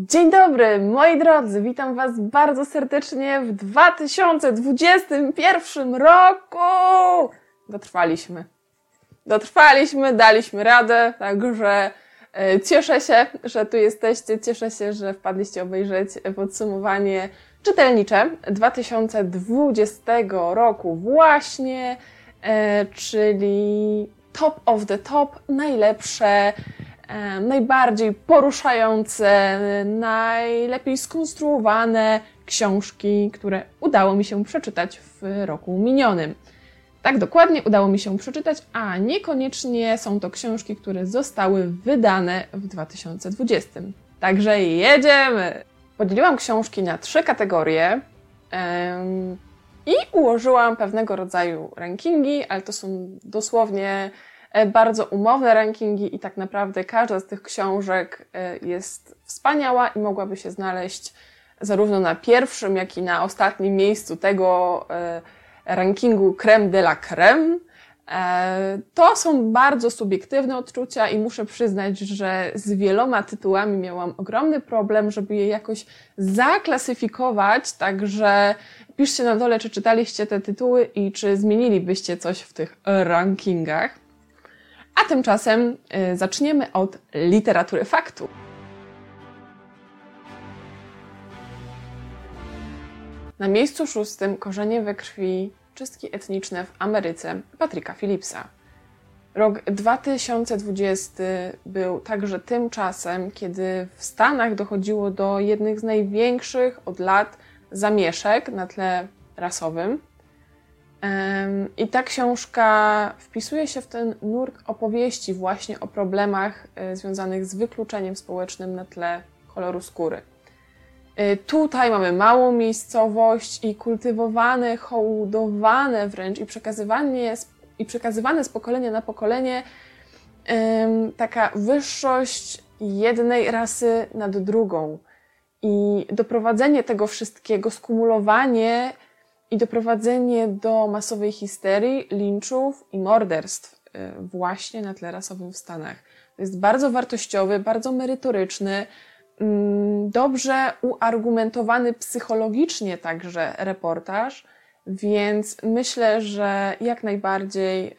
Dzień dobry, moi drodzy, witam Was bardzo serdecznie w 2021 roku! Dotrwaliśmy. Dotrwaliśmy, daliśmy radę, także e, cieszę się, że tu jesteście, cieszę się, że wpadliście obejrzeć podsumowanie czytelnicze 2020 roku właśnie, e, czyli top of the top, najlepsze najbardziej poruszające, najlepiej skonstruowane książki, które udało mi się przeczytać w roku minionym. Tak dokładnie udało mi się przeczytać, a niekoniecznie są to książki, które zostały wydane w 2020. Także jedziemy! Podzieliłam książki na trzy kategorie i ułożyłam pewnego rodzaju rankingi, ale to są dosłownie E, bardzo umowne rankingi i tak naprawdę każda z tych książek e, jest wspaniała i mogłaby się znaleźć zarówno na pierwszym, jak i na ostatnim miejscu tego e, rankingu creme de la creme. To są bardzo subiektywne odczucia i muszę przyznać, że z wieloma tytułami miałam ogromny problem, żeby je jakoś zaklasyfikować, także piszcie na dole, czy czytaliście te tytuły i czy zmienilibyście coś w tych rankingach. A tymczasem y, zaczniemy od literatury faktu. Na miejscu szóstym korzenie we krwi, czystki etniczne w Ameryce Patryka Philipsa. Rok 2020 był także tym czasem, kiedy w Stanach dochodziło do jednych z największych od lat zamieszek na tle rasowym. I ta książka wpisuje się w ten nurt opowieści właśnie o problemach e, związanych z wykluczeniem społecznym na tle koloru skóry. E, tutaj mamy małą miejscowość i kultywowane, hołdowane wręcz i i przekazywane z pokolenia na pokolenie taka wyższość jednej rasy nad drugą. I doprowadzenie tego wszystkiego, skumulowanie i doprowadzenie do masowej histerii, linczów i morderstw y, właśnie na tle rasowym w Stanach. To jest bardzo wartościowy, bardzo merytoryczny, mm, dobrze uargumentowany psychologicznie także reportaż, więc myślę, że jak najbardziej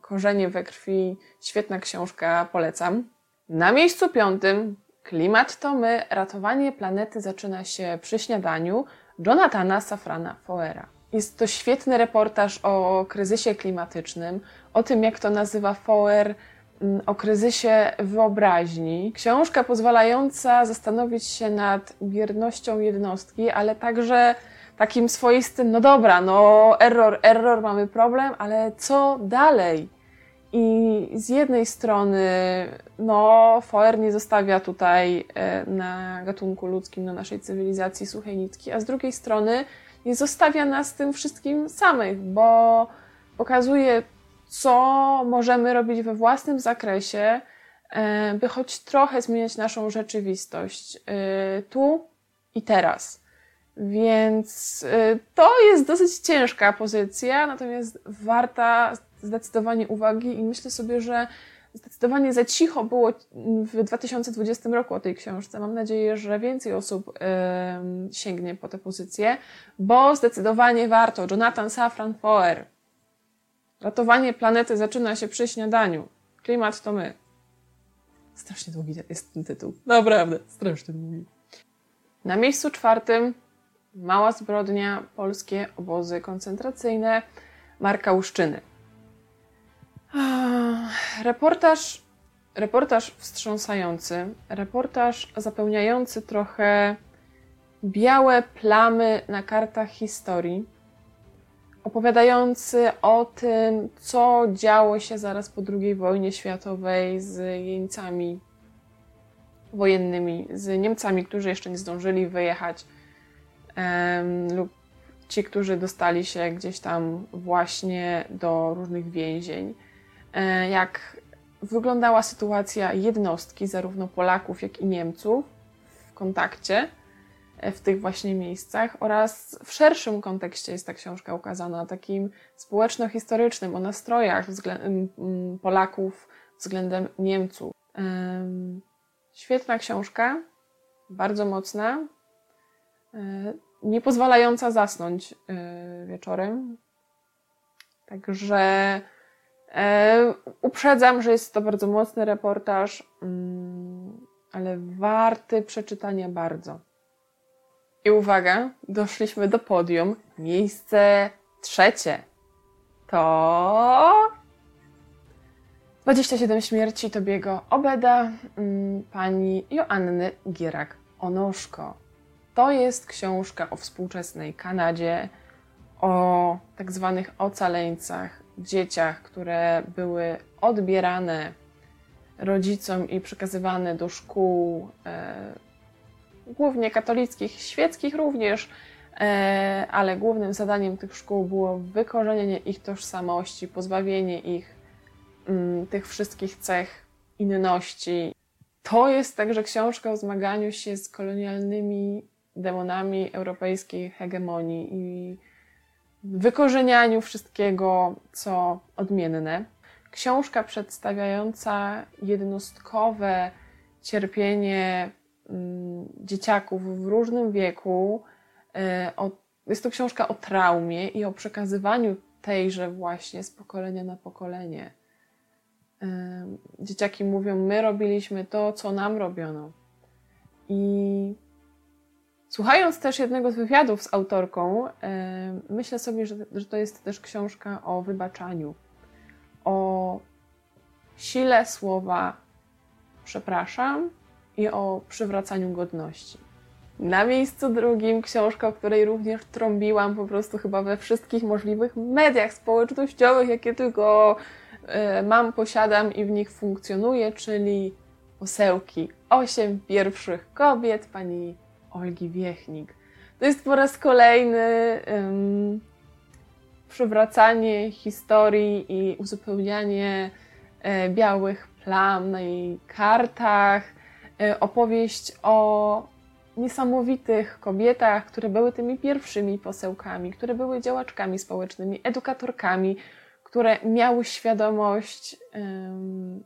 Korzenie we krwi, świetna książka, polecam. Na miejscu piątym Klimat to my, ratowanie planety zaczyna się przy śniadaniu Jonathana Safrana Foera. Jest to świetny reportaż o kryzysie klimatycznym, o tym, jak to nazywa Foer, mm, o kryzysie wyobraźni. Książka pozwalająca zastanowić się nad biernością jednostki, ale także takim swoistym, no dobra, no error, error, mamy problem, ale co dalej? I z jednej strony, no, Foer nie zostawia tutaj e, na gatunku ludzkim, na naszej cywilizacji suchej nitki, a z drugiej strony nie zostawia nas tym wszystkim samych, bo pokazuje, co możemy robić we własnym zakresie, e, by choć trochę zmieniać naszą rzeczywistość e, tu i teraz. Więc to jest dosyć ciężka pozycja, natomiast warta zdecydowanie uwagi i myślę sobie, że zdecydowanie za cicho było w 2020 roku o tej książce. Mam nadzieję, że więcej osób sięgnie po tę pozycję, bo zdecydowanie warto. Jonathan Safran Foer. Ratowanie planety zaczyna się przy śniadaniu. Klimat to my. Strasznie długi jest ten tytuł. Naprawdę, strasznie długi. Na miejscu czwartym Mała zbrodnia, polskie obozy koncentracyjne Marka Łuszczyny. Reportaż, reportaż wstrząsający, reportaż zapełniający trochę białe plamy na kartach historii, opowiadający o tym, co działo się zaraz po II wojnie światowej z jeńcami wojennymi, z Niemcami, którzy jeszcze nie zdążyli wyjechać, lub ci, którzy dostali się gdzieś tam właśnie do różnych więzień. E, jak wyglądała sytuacja jednostki, zarówno Polaków, jak i Niemców w kontakcie e, w tych właśnie miejscach oraz w szerszym kontekście jest ta książka ukazana, takim społeczno-historycznym, o nastrojach Polaków względem Niemców. Świetna książka, bardzo mocna, nie pozwalająca zasnąć wieczorem. Także uprzedzam, że jest to bardzo mocny reportaż, mm, ale warty przeczytania bardzo. I uwaga, doszliśmy do podium. Miejsce trzecie to 27 śmierci Tobiego Obeda, mm, pani Joanny Gierak-Onoszko. To jest książka o współczesnej Kanadzie, o tak zwanych ocaleńcach, dzieciach, które były odbierane rodzicom i przekazywane do szkół, e, głównie katolickich, świeckich również, e, ale głównym zadaniem tych szkół było wykorzenienie ich tożsamości, pozbawienie ich mm, tych wszystkich cech inności. To jest także książka o zmaganiu się z kolonialnymi demonami europejskiej hegemonii i wykorzenianiu wszystkiego, co odmienne. Książka przedstawiająca jednostkowe cierpienie mm, dzieciaków w różnym wieku. E, jest to książka o traumie i o przekazywaniu tejże właśnie z pokolenia na pokolenie. E, dzieciaki mówią: My robiliśmy to, co nam robiono. I słuchając też jednego z wywiadów z autorką, e, myślę sobie, że, to jest też książka o wybaczaniu o sile słowa przepraszam i o przywracaniu godności. Na miejscu drugim książka, o której również trąbiłam po prostu chyba we wszystkich możliwych mediach społecznościowych, jakie tylko y, mam, posiadam i w nich funkcjonuję, czyli Posełki. Osiem pierwszych kobiet pani Olgi Wiechnik. To jest po raz kolejny przywracanie historii i uzupełnianie e, białych plam na jej kartach, e, opowieść o niesamowitych kobietach, które były tymi pierwszymi posełkami, które były działaczkami społecznymi, edukatorkami, które miały świadomość um,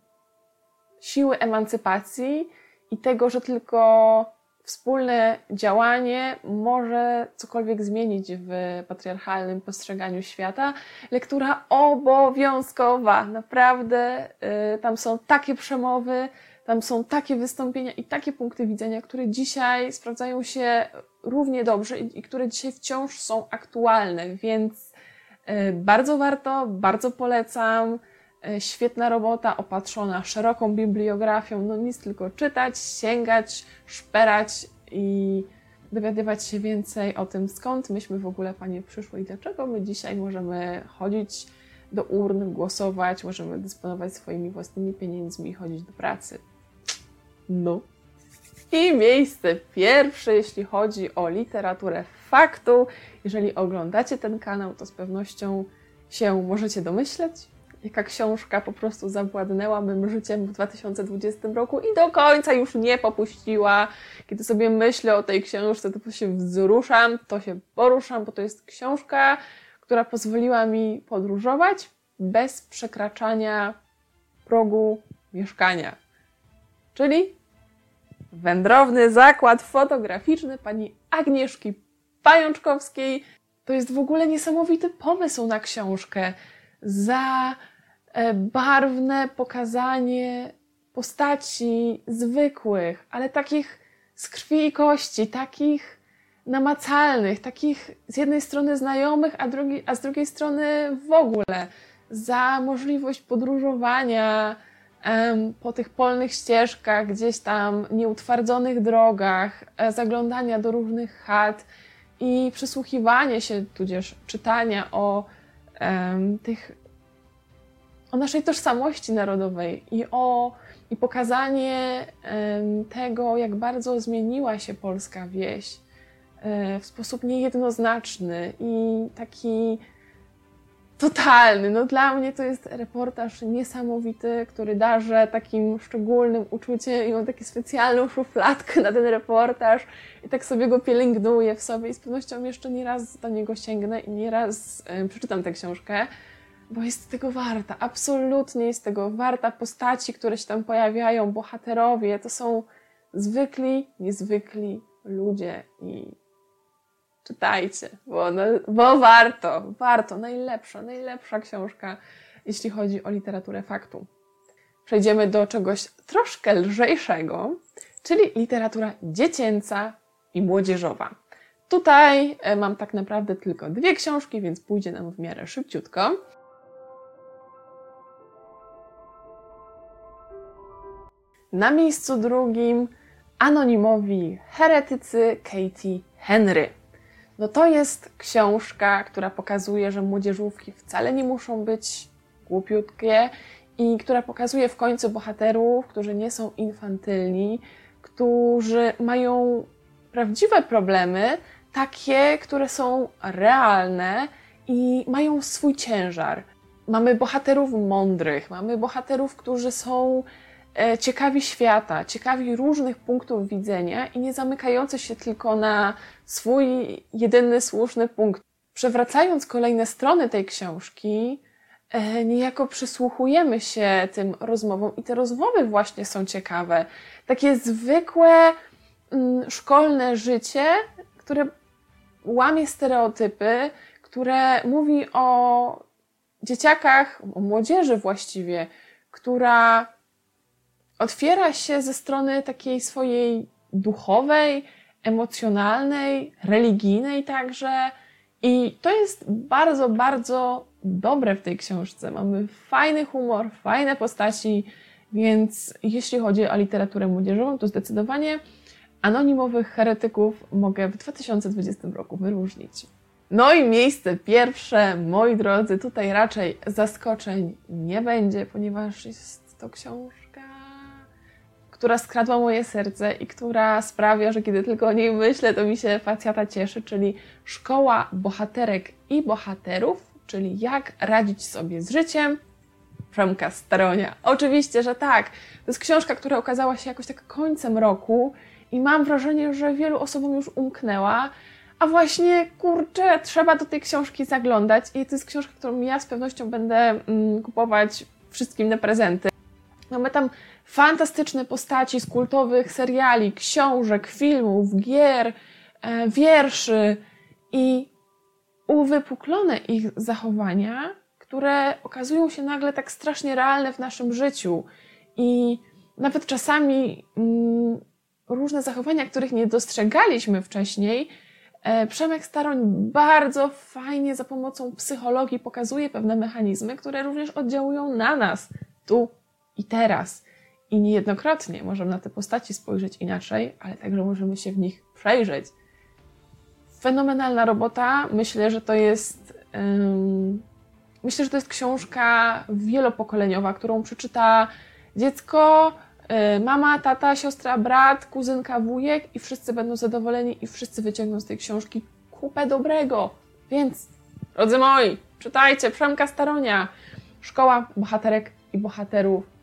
siły emancypacji i tego, że tylko wspólne działanie może cokolwiek zmienić w patriarchalnym postrzeganiu świata. Lektura obowiązkowa, naprawdę. Y, tam są takie przemowy, tam są takie wystąpienia i takie punkty widzenia, które dzisiaj sprawdzają się równie dobrze i, i które dzisiaj wciąż są aktualne, więc y, bardzo warto, bardzo polecam. Y, świetna robota, opatrzona szeroką bibliografią. No nic tylko czytać, sięgać, szperać i dowiadywać się więcej o tym, skąd myśmy w ogóle Panie przyszły i dlaczego my dzisiaj możemy chodzić do urn, głosować, możemy dysponować swoimi własnymi pieniędzmi i chodzić do pracy. No. I miejsce pierwsze, jeśli chodzi o literaturę faktu. Jeżeli oglądacie ten kanał, to z pewnością się możecie domyśleć, jaka książka po prostu zawładnęła mym życiem w 2020 roku i do końca już nie popuściła. Kiedy sobie myślę o tej książce, to się wzruszam, to się poruszam, bo to jest książka, która pozwoliła mi podróżować bez przekraczania progu mieszkania. Czyli wędrowny zakład fotograficzny pani Agnieszki Pajączkowskiej. To jest w ogóle niesamowity pomysł na książkę. Za barwne pokazanie postaci zwykłych, ale takich z krwi i kości, takich namacalnych, takich z jednej strony znajomych, a, drugi, a z drugiej strony w ogóle, za możliwość podróżowania um, po tych polnych ścieżkach, gdzieś tam nieutwardzonych drogach, e, zaglądania do różnych chat i przysłuchiwanie się, tudzież czytania o um, tych o naszej tożsamości narodowej i o i pokazanie tego, jak bardzo zmieniła się polska wieś e, w sposób niejednoznaczny i taki totalny. No dla mnie to jest reportaż niesamowity, który darzę takim szczególnym uczuciem i mam taką specjalną szufladkę na ten reportaż i tak sobie go pielęgnuję w sobie i z pewnością jeszcze nie raz do niego sięgnę i nie raz przeczytam tę książkę bo jest tego warta, absolutnie jest tego warta. Postaci, które się tam pojawiają, bohaterowie, to są zwykli, niezwykli ludzie i czytajcie, bo, no, bo warto, warto. Najlepsza, najlepsza książka, jeśli chodzi o literaturę faktu. Przejdziemy do czegoś troszkę lżejszego, czyli literatura dziecięca i młodzieżowa. Tutaj e, mam tak naprawdę tylko dwie książki, więc pójdzie nam w miarę szybciutko. Na miejscu drugim anonimowi heretycy Katie Henry. No to jest książka, która pokazuje, że młodzieżówki wcale nie muszą być głupiutkie i która pokazuje w końcu bohaterów, którzy nie są infantylni, którzy mają prawdziwe problemy, takie, które są realne i mają swój ciężar. Mamy bohaterów mądrych, mamy bohaterów, którzy są ciekawi świata, ciekawi różnych punktów widzenia i nie zamykający się tylko na swój jedyny słuszny punkt. Przewracając kolejne strony tej książki, e, niejako przysłuchujemy się tym rozmowom i te rozmowy właśnie są ciekawe. Takie zwykłe mm, szkolne życie, które łamie stereotypy, które mówi o dzieciakach, o młodzieży właściwie, która otwiera się ze strony takiej swojej duchowej, emocjonalnej, religijnej także. I to jest bardzo, bardzo dobre w tej książce. Mamy fajny humor, fajne postaci, więc jeśli chodzi o literaturę młodzieżową, to zdecydowanie anonimowych heretyków mogę w 2020 roku wyróżnić. No i miejsce pierwsze, moi drodzy, tutaj raczej zaskoczeń nie będzie, ponieważ jest to książka, która skradła moje serce i która sprawia, że kiedy tylko o niej myślę, to mi się facjata cieszy, czyli Szkoła Bohaterek i Bohaterów, czyli jak radzić sobie z życiem, Przemka Staronia. Oczywiście, że tak. To jest książka, która okazała się jakoś tak końcem roku i mam wrażenie, że wielu osobom już umknęła, a właśnie, kurczę, trzeba do tej książki zaglądać i to jest książka, którą ja z pewnością będę mm, kupować wszystkim na prezenty. Mamy tam fantastyczne postaci z kultowych seriali, książek, filmów, gier, e, wierszy i uwypuklone ich zachowania, które okazują się nagle tak strasznie realne w naszym życiu i nawet czasami mm, różne zachowania, których nie dostrzegaliśmy wcześniej, e, Przemek Staroń bardzo fajnie za pomocą psychologii pokazuje pewne mechanizmy, które również oddziałują na nas tu i teraz. I niejednokrotnie możemy na te postaci spojrzeć inaczej, ale także możemy się w nich przejrzeć. Fenomenalna robota. Myślę, że to jest. Um, myślę, że to jest książka wielopokoleniowa, którą przeczyta dziecko, E, mama, tata, siostra, brat, kuzynka, wujek i wszyscy będą zadowoleni i wszyscy wyciągną z tej książki kupę dobrego. Więc, drodzy moi, czytajcie Przemka Staronia. Szkoła bohaterek i bohaterów.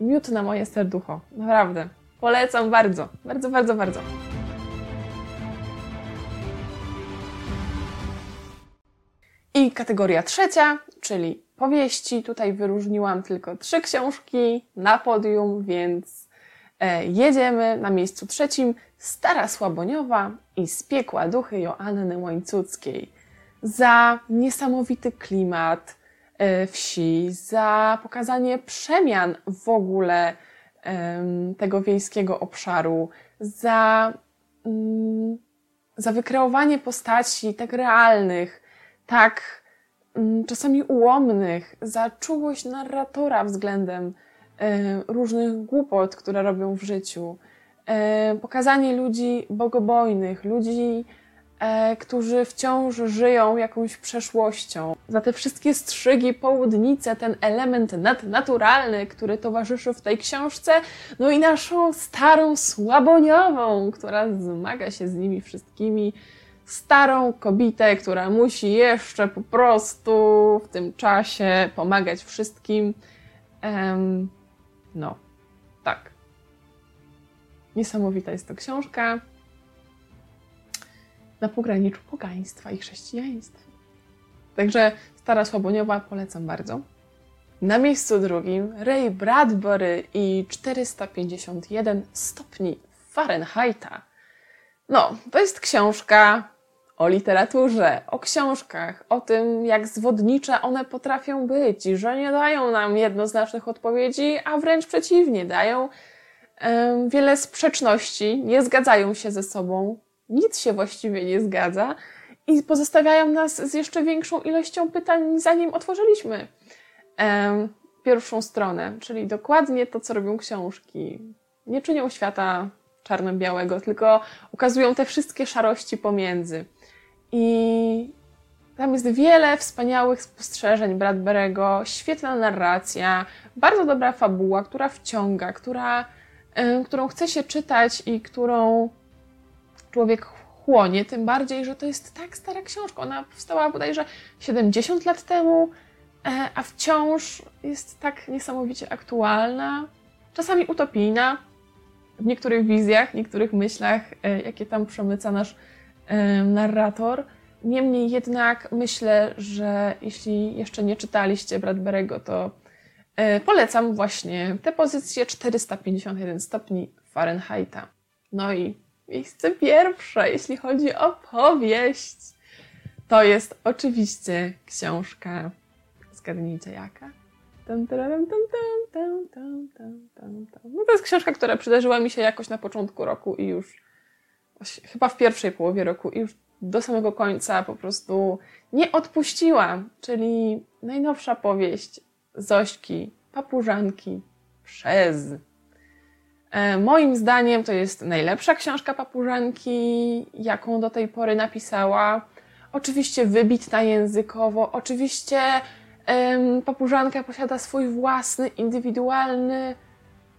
Miód na moje serducho. Naprawdę. Polecam bardzo. Bardzo, bardzo, bardzo. I kategoria trzecia, czyli powieści. Tutaj wyróżniłam tylko trzy książki na podium, więc e, jedziemy na miejscu trzecim. Stara Słaboniowa i Z piekła duchy Joanny Łańcuckiej. Za niesamowity klimat wsi, za pokazanie przemian w ogóle tego wiejskiego obszaru, za, mm, za wykreowanie postaci tak realnych, tak Mm, czasami ułomnych, za czułość narratora względem e, różnych głupot, które robią w życiu, e, pokazanie ludzi bogobojnych, ludzi, e, którzy wciąż żyją jakąś przeszłością. Za te wszystkie strzygi, południce, ten element nadnaturalny, który towarzyszy w tej książce, no i naszą starą słaboniową, która zmaga się z nimi wszystkimi starą kobietę, która musi jeszcze po prostu w tym czasie pomagać wszystkim. Um, no, tak. Niesamowita jest to książka. Na pograniczu pogaństwa i chrześcijaństwa. Także Stara Słaboniowa polecam bardzo. Na miejscu drugim Ray Bradbury i 451 stopni Fahrenheita. No, to jest książka o literaturze, o książkach, o tym, jak zwodnicze one potrafią być że nie dają nam jednoznacznych odpowiedzi, a wręcz przeciwnie, dają wiele sprzeczności, nie zgadzają się ze sobą, nic się właściwie nie zgadza i pozostawiają nas z jeszcze większą ilością pytań, zanim otworzyliśmy um, pierwszą stronę, czyli dokładnie to, co robią książki. Nie czynią świata czarno-białego, tylko ukazują te wszystkie szarości pomiędzy. I tam jest wiele wspaniałych spostrzeżeń Bradberego, świetna narracja, bardzo dobra fabuła, która wciąga, która, y, którą chce się czytać i którą człowiek chłonie, tym bardziej, że to jest tak stara książka. Ona powstała bodajże 70 lat temu, e, a wciąż jest tak niesamowicie aktualna, czasami utopijna, w niektórych wizjach, niektórych myślach, e, jakie tam przemyca nasz narrator. Niemniej jednak myślę, że jeśli jeszcze nie czytaliście Bradberego, to e, polecam właśnie tę pozycję 451 stopni Fahrenheita. No i miejsce pierwsze, jeśli chodzi o powieść, to jest oczywiście książka, zgadnijcie jaka? No to jest książka, która przydarzyła mi się jakoś na początku roku i już chyba w pierwszej połowie roku i już do samego końca po prostu nie odpuściłam, czyli najnowsza powieść Zośki, Papużanki przez. E, moim zdaniem to jest najlepsza książka Papużanki, jaką do tej pory napisała. Oczywiście wybitna językowo, oczywiście Papużanka posiada swój własny, indywidualny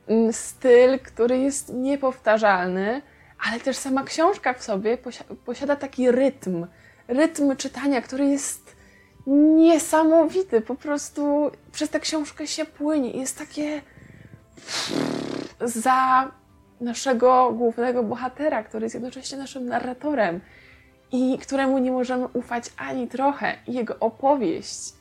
mm, styl, który jest niepowtarzalny ale też sama książka w sobie posiada taki rytm, rytm czytania, który jest niesamowity. Po prostu przez tę książkę się płynie. Jest takie za naszego głównego bohatera, który jest jednocześnie naszym narratorem i któremu nie możemy ufać ani trochę. Jego opowieść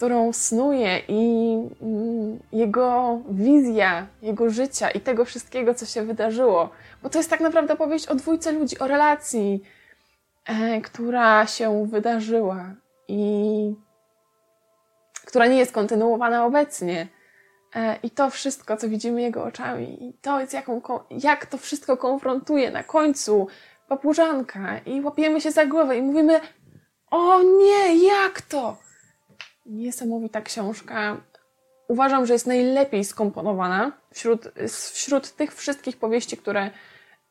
którą snuje i mm, jego wizja, jego życia i tego wszystkiego, co się wydarzyło. Bo to jest tak naprawdę opowieść o dwójce ludzi, o relacji, e, która się wydarzyła i która nie jest kontynuowana obecnie. E, I to wszystko, co widzimy jego oczami, i to jest, jaką, jak to wszystko konfrontuje na końcu papużanka, i łapiemy się za głowę i mówimy: O nie, jak to? Niesamowita książka. Uważam, że jest najlepiej skomponowana wśród, wśród tych wszystkich powieści, które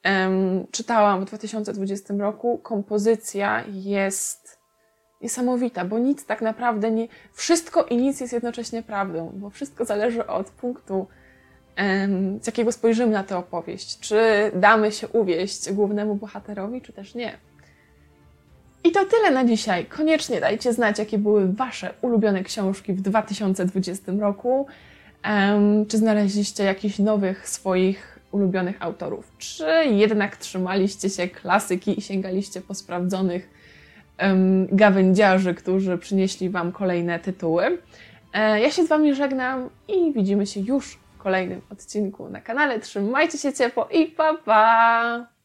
um, czytałam w 2020 roku. Kompozycja jest niesamowita, bo nic tak naprawdę nie. Wszystko i nic jest jednocześnie prawdą, bo wszystko zależy od punktu, z jakiego spojrzymy na tę opowieść. Czy damy się uwieść głównemu bohaterowi, czy też nie. I to tyle na dzisiaj. Koniecznie dajcie znać, jakie były Wasze ulubione książki w 2020 roku. Czy znaleźliście jakichś nowych swoich ulubionych autorów? Czy jednak trzymaliście się klasyki i sięgaliście po sprawdzonych gawędziarzy, którzy przynieśli Wam kolejne tytuły? E, ja się z Wami żegnam i widzimy się już w kolejnym odcinku na kanale. Trzymajcie się ciepło i pa pa!